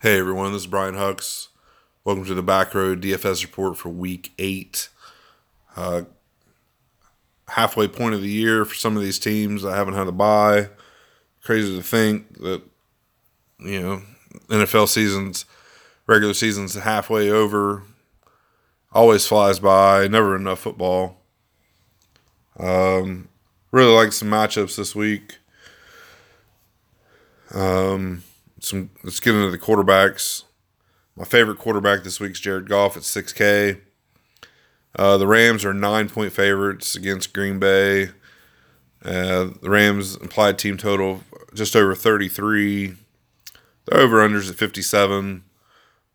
Hey everyone, this is Brian Hucks. Welcome to the Back Road DFS report for Week Eight. Uh, halfway point of the year for some of these teams I haven't had a buy. Crazy to think that you know NFL seasons, regular seasons halfway over. Always flies by. Never enough football. Um, really like some matchups this week. Um, some let's get into the quarterbacks. My favorite quarterback this week's Jared Goff at 6K. Uh, the Rams are nine point favorites against Green Bay. Uh, the Rams implied team total just over 33. The over unders at 57.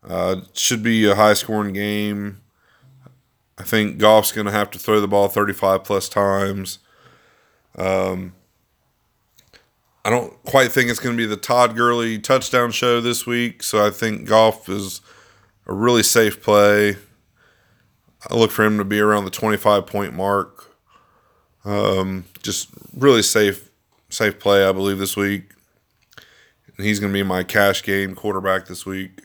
Uh, should be a high scoring game. I think Goff's going to have to throw the ball 35 plus times. Um, I don't quite think it's going to be the Todd Gurley touchdown show this week, so I think Goff is a really safe play. I look for him to be around the 25 point mark. Um, just really safe, safe play, I believe, this week. And he's going to be my cash game quarterback this week.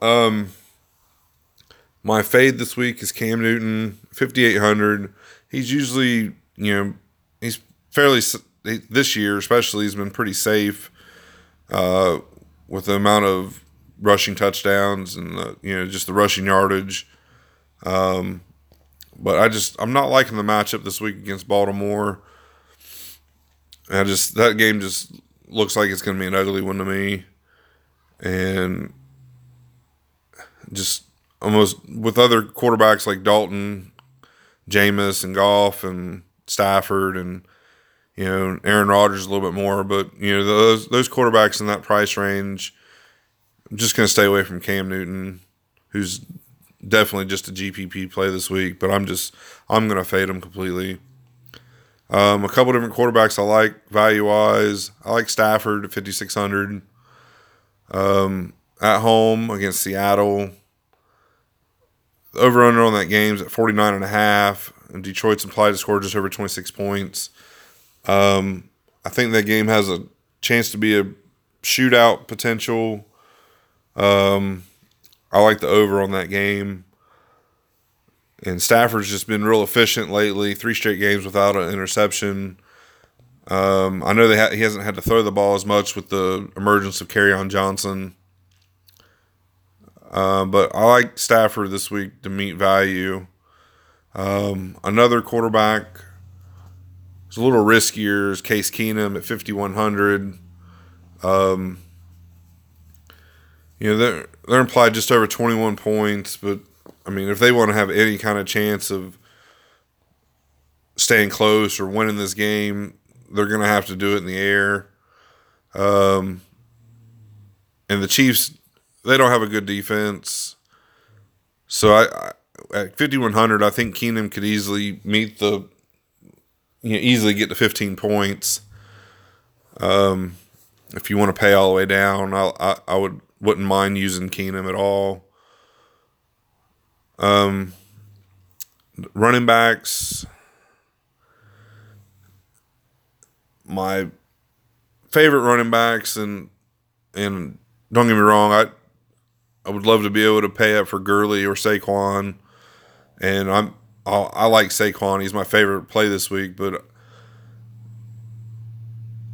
Um, my fade this week is Cam Newton, 5,800. He's usually, you know, he's fairly this year, especially, he's been pretty safe uh, with the amount of rushing touchdowns and the, you know just the rushing yardage. Um, but I just I'm not liking the matchup this week against Baltimore. I just that game just looks like it's going to be an ugly one to me, and just almost with other quarterbacks like Dalton, Jameis, and Goff, and Stafford, and you know, Aaron Rodgers a little bit more, but you know those those quarterbacks in that price range. I'm just going to stay away from Cam Newton, who's definitely just a GPP play this week. But I'm just I'm going to fade him completely. Um, a couple different quarterbacks I like value wise. I like Stafford at 5600. Um, at home against Seattle. The over under on that game's at 49 and a half. And Detroit's implied to score just over 26 points. Um, I think that game has a chance to be a shootout potential. Um, I like the over on that game. And Stafford's just been real efficient lately. Three straight games without an interception. Um, I know ha- he hasn't had to throw the ball as much with the emergence of Kerryon Johnson. Uh, but I like Stafford this week to meet value. Um, another quarterback it's a little riskier is Case Keenum at 5,100. Um, you know, they're, they're implied just over 21 points, but I mean, if they want to have any kind of chance of staying close or winning this game, they're going to have to do it in the air. Um, and the Chiefs, they don't have a good defense. So I, I at 5100, I think Keenum could easily meet the you know, easily get to 15 points. Um, if you want to pay all the way down, I, I, I would wouldn't mind using Keenum at all. Um, running backs. My favorite running backs, and and don't get me wrong, I I would love to be able to pay up for Gurley or Saquon, and I'm I, like Saquon. He's my favorite play this week, but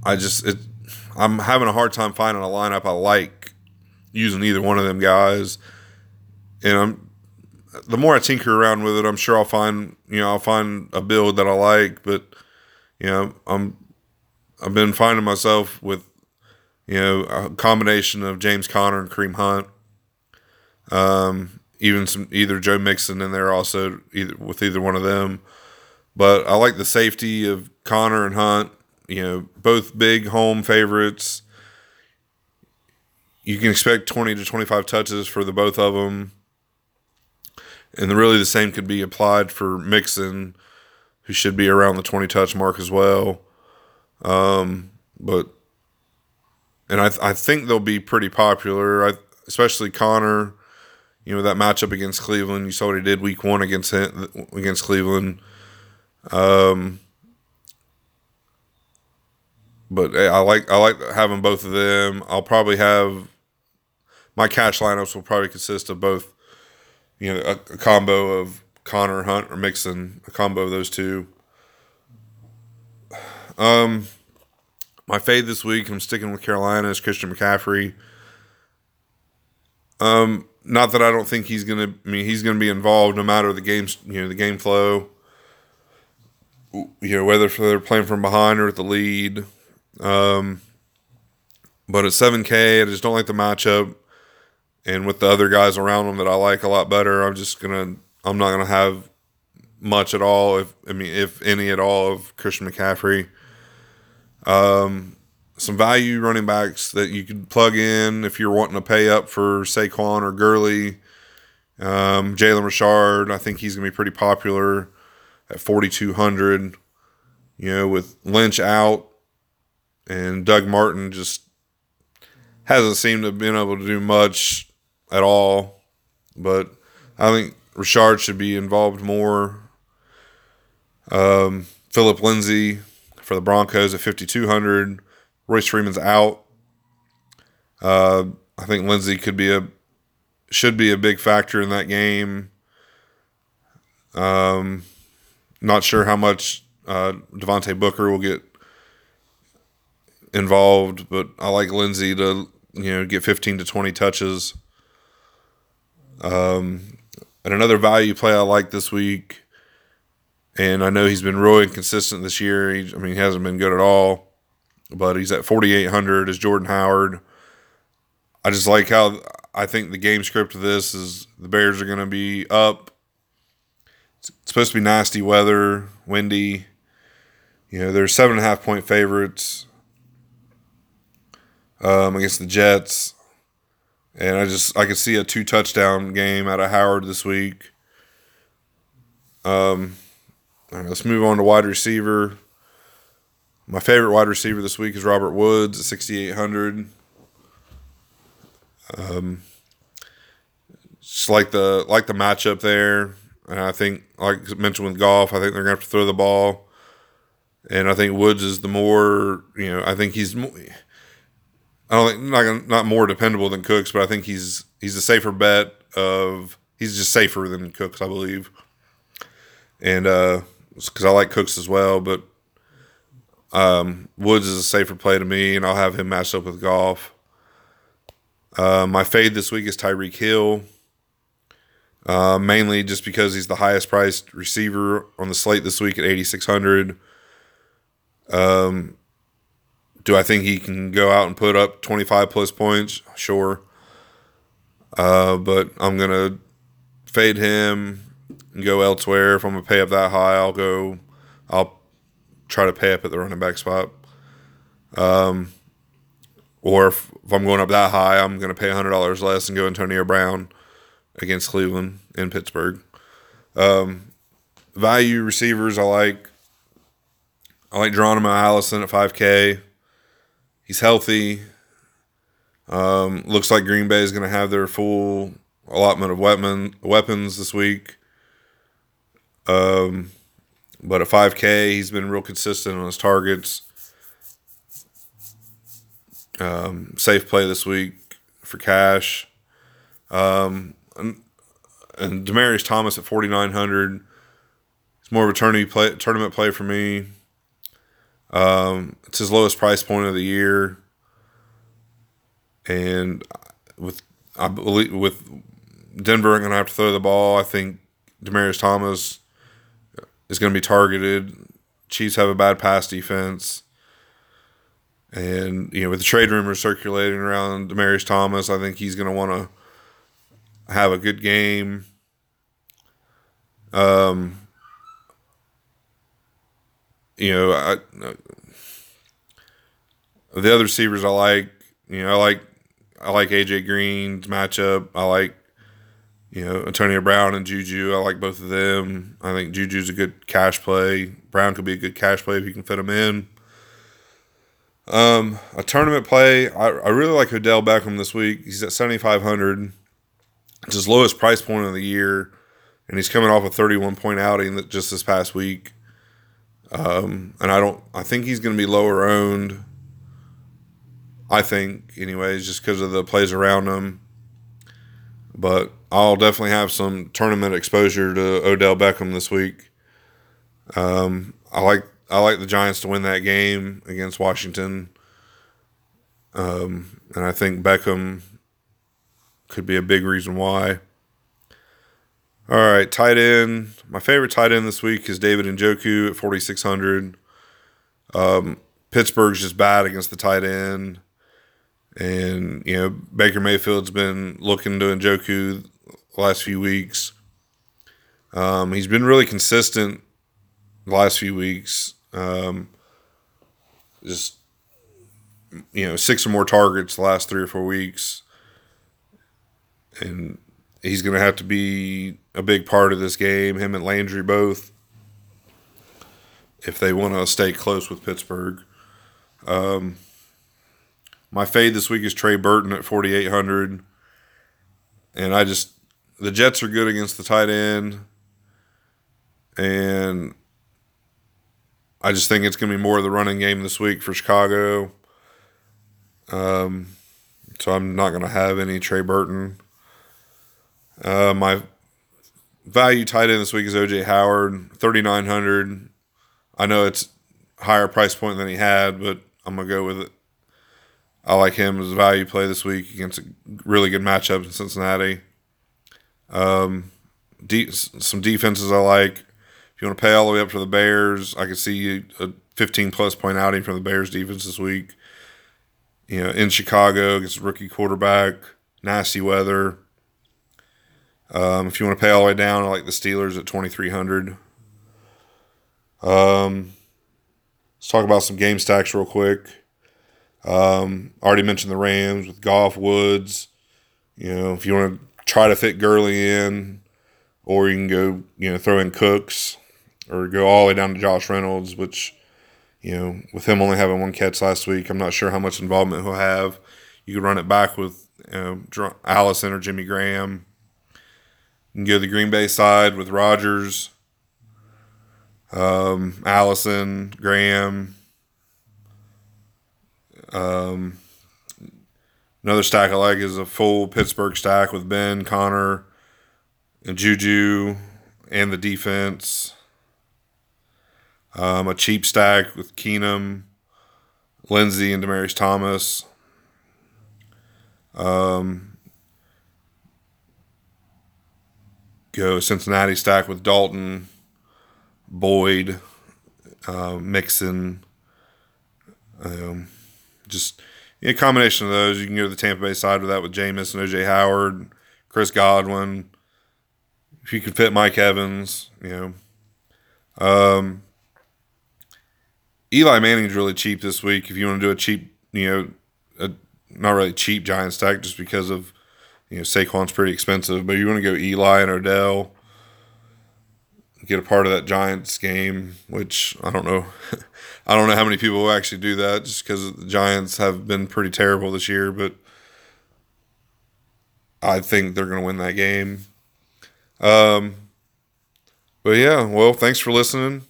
I just it, I'm having a hard time finding a lineup I like using either one of them guys. And I'm the more I tinker around with it, I'm sure I'll find you know I'll find a build that I like. But you know I'm I've been finding myself with you know a combination of James Conner and Kareem Hunt. Um, even some either Joe Mixon in there also either with either one of them. But I like the safety of Conner and Hunt. You know, both big home favorites. You can expect 20 to 25 touches for the both of them. And really the same could be applied for Mixon, who should be around the 20 touch mark as well. Um, but and I, I think they'll be pretty popular, I, especially Conner you know that matchup against Cleveland. You saw what he did week one against him, against Cleveland. Um, but I like I like having both of them. I'll probably have my cash lineups will probably consist of both, you know, a, a combo of Conner Hunt or Mixon a combo of those two. Um, my fade this week, I'm sticking with Carolina is Christian McCaffrey. Um, not that I don't think he's gonna. I mean, he's gonna be involved no matter the game's you know the game flow. You know whether they're playing from behind or at the lead. Um, but at seven K, I just don't like the matchup. And with the other guys around him that I like a lot better, I'm just gonna. I'm not gonna have much at all. If I mean, if any at all, of Christian McCaffrey. Um, some value running backs that you could plug in if you're wanting to pay up for Saquon or Gurley. Um, Jalen Richard, I think he's going to be pretty popular at 4,200. You know, with Lynch out and Doug Martin just hasn't seemed to have been able to do much at all. But I think Richard should be involved more. Um, Phillip Lindsay for the Broncos at 5,200. Royce Freeman's out. Uh, I think Lindsay could be a should be a big factor in that game. Um, not sure how much uh, Devontae Booker will get involved, but I like Lindsay to you know get 15 to 20 touches. Um, and another value play I like this week, and I know he's been really inconsistent this year. He, I mean, he hasn't been good at all but he's at 4,800 is Jordan Howard. I just like how I think the game script of this is the Bears are going to be up. It's supposed to be nasty weather, windy. You know, they're seven and a half point favorites um, against the Jets. And I just I could see a two touchdown game out of Howard this week. Um, all right, let's move on to wide receiver. My favorite wide receiver this week is Robert Woods at 6,800. Um, just like the like the matchup there, and I think like mentioned with Goff, I think they're gonna have to throw the ball, and I think Woods is the more you know. I think he's. More, I don't think not not more dependable than Cooks, but I think he's he's a safer bet of he's just safer than Cooks, I believe. And uh because I like Cooks as well, but um, Woods is a safer play to me, and I'll have him matched up with Goff. Uh, my fade this week is Tyreek Hill, uh, mainly just because he's the highest priced receiver on the slate this week at 8,600. Um, do I think he can go out and put up 25 plus points? Sure. Uh, but I'm going to fade him and go elsewhere. If I'm going to pay up that high, I'll go, I'll try to pay up at the running back spot. Um, or if, if I'm going up that high, I'm going to pay $100 less and go Antonio Brown against Cleveland in Pittsburgh. Um, value receivers, I like. I like Geronimo Allison at 5K. He's healthy. Um, looks like Green Bay is going to have their full allotment of weapon weapons this week. Um, but at 5K, he's been real consistent on his targets. Um, safe play this week for cash. Um, and, and Demaryius Thomas at 4,900. It's more of a tournament play, tournament play for me. Um, it's his lowest price point of the year. And with I believe with Denver going to have to throw the ball, I think Demaryius Thomas is going to be targeted. Chiefs have a bad pass defense. And, you know, with the trade rumors circulating around Demaryius Thomas, I think he's going to want to have a good game. Um, you know, I, the other receivers I like, you know, I like I like AJ Green's matchup. I like you know, Antonio Brown and Juju. I like both of them. I think Juju's a good cash play. Brown could be a good cash play if you can fit him in. Um, a tournament play. I, I really like Odell Beckham this week. He's at seventy five hundred. It's his lowest price point of the year, and he's coming off a thirty one point outing that just this past week. Um, and I don't. I think he's going to be lower owned. I think, anyways, just because of the plays around him. But I'll definitely have some tournament exposure to Odell Beckham this week. Um, I like I like the Giants to win that game against Washington. Um, and I think Beckham could be a big reason why. All right, tight end. My favorite tight end this week is David Njoku at 4,600. Um, Pittsburgh's just bad against the tight end. And, you know, Baker Mayfield's been looking to Njoku last few weeks. Um, he's been really consistent the last few weeks. Um, just, you know, six or more targets the last three or four weeks. And he's going to have to be a big part of this game, him and Landry both, if they want to stay close with Pittsburgh. Um, my fade this week is Trey Burton at 4,800. And I just, the Jets are good against the tight end. And I just think it's going to be more of the running game this week for Chicago. Um, so I'm not going to have any Trey Burton. Uh, my value tight end this week is OJ Howard, 3,900. I know it's higher price point than he had, but I'm going to go with it. I like him as a value play this week against a really good matchup in Cincinnati. Um, de- some defenses I like. If you want to pay all the way up for the Bears, I could see a 15 plus point outing from the Bears defense this week. You know, in Chicago against rookie quarterback, nasty weather. Um, if you want to pay all the way down, I like the Steelers at 2,300. Um, let's talk about some game stacks real quick. Um, already mentioned the Rams with Goff Woods. You know, if you want to try to fit Gurley in, or you can go, you know, throw in Cooks, or go all the way down to Josh Reynolds, which, you know, with him only having one catch last week, I'm not sure how much involvement he'll have. You could run it back with you know, Allison or Jimmy Graham. You can go to the Green Bay side with Rodgers, um, Allison, Graham. Um, another stack I like is a full Pittsburgh stack with Ben, Conner, and Juju, and the defense. Um, a cheap stack with Keenum, Lindsay, and Demaryius Thomas. Um, go Cincinnati stack with Dalton, Boyd, uh, Mixon. Um, just a combination of those. You can go to the Tampa Bay side with that with Jameis and OJ Howard, Chris Godwin. If you can fit Mike Evans, you know. Um, Eli Manning's really cheap this week. If you want to do a cheap, you know, a not really cheap giant stack just because of, you know, Saquon's pretty expensive, but you want to go Eli and Odell, get a part of that Giants game, which I don't know. I don't know how many people will actually do that just because the Giants have been pretty terrible this year, but I think they're going to win that game. Um, but yeah, well, thanks for listening.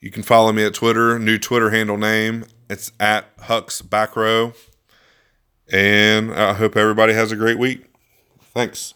You can follow me at Twitter, new Twitter handle name. It's at Hucks Back Row. And I hope everybody has a great week. Thanks.